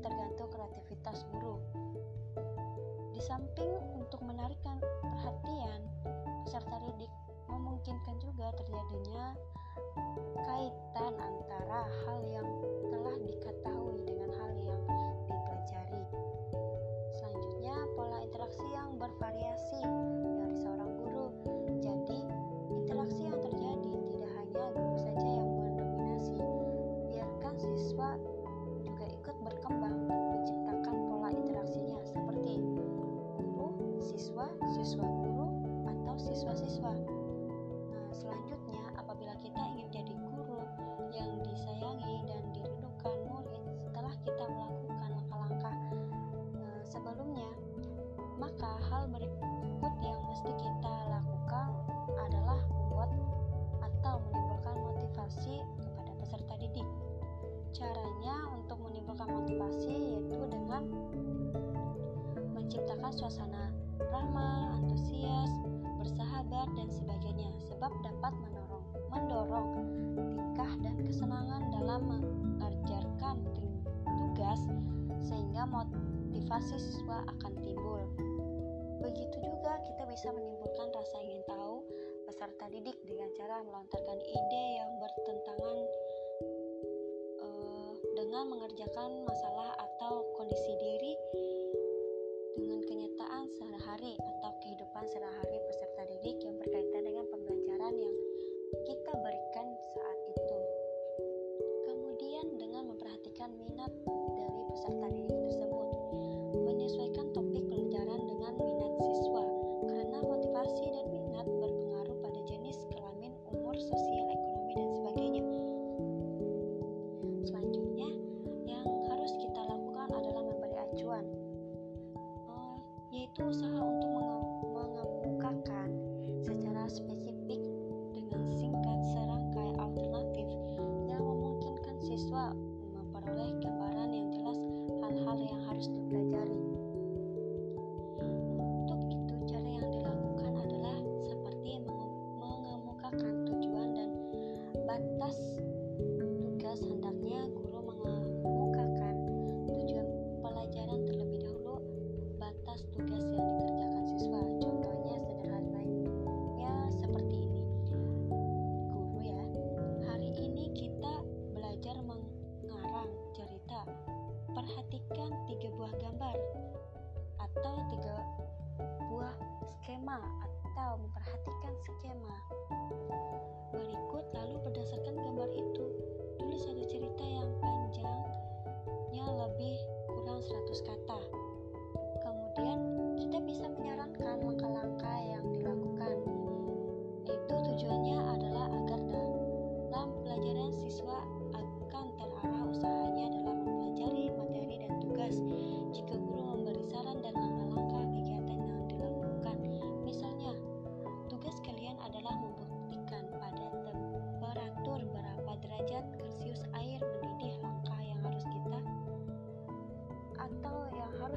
tergantung kreativitas guru. Di samping untuk menarikkan perhatian peserta didik, memungkinkan juga terjadinya kaitan antara hal yang telah diketahui dengan hal yang dipelajari. Selanjutnya, pola interaksi yang bervariasi motivasi yaitu dengan menciptakan suasana ramah, antusias, bersahabat dan sebagainya sebab dapat mendorong mendorong tingkah dan kesenangan dalam mengerjakan tugas sehingga motivasi siswa akan timbul. Begitu juga kita bisa menimbulkan rasa ingin tahu peserta didik dengan cara melontarkan ide yang bertentangan dengan mengerjakan masalah atau kondisi diri dengan kenyataan sehari-hari atau kehidupan sehari-hari peserta didik yang berkaitan dengan pembelajaran yang yaitu usaha untuk atau memperhatikan skema. Berikut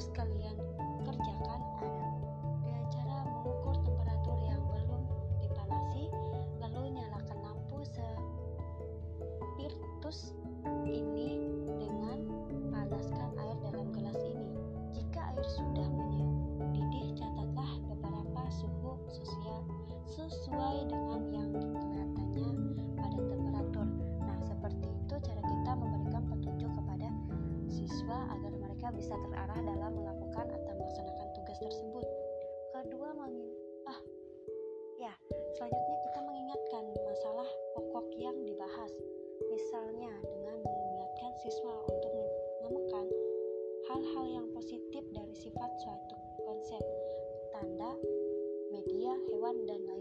harus kalian kerjakan ada dengan cara mengukur temperatur yang belum dipanasi lalu nyalakan lampu spiritus ini dengan panaskan air dalam gelas ini. Jika air sudah mendidih catatlah beberapa suhu sosial sesuai dengan yang kelihatannya pada temperatur. Nah seperti itu cara kita memberikan petunjuk kepada siswa agar bisa terarah dalam melakukan atau melaksanakan tugas tersebut. Kedua, mengin ah ya, selanjutnya kita mengingatkan masalah pokok yang dibahas. Misalnya dengan mengingatkan siswa untuk menemukan hal-hal yang positif dari sifat suatu konsep, tanda, media, hewan, dan lain-lain.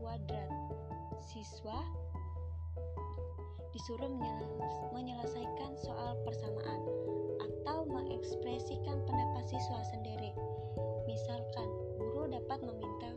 kuadrat. Siswa disuruh menyelesaikan soal persamaan atau mengekspresikan pendapat siswa sendiri. Misalkan, guru dapat meminta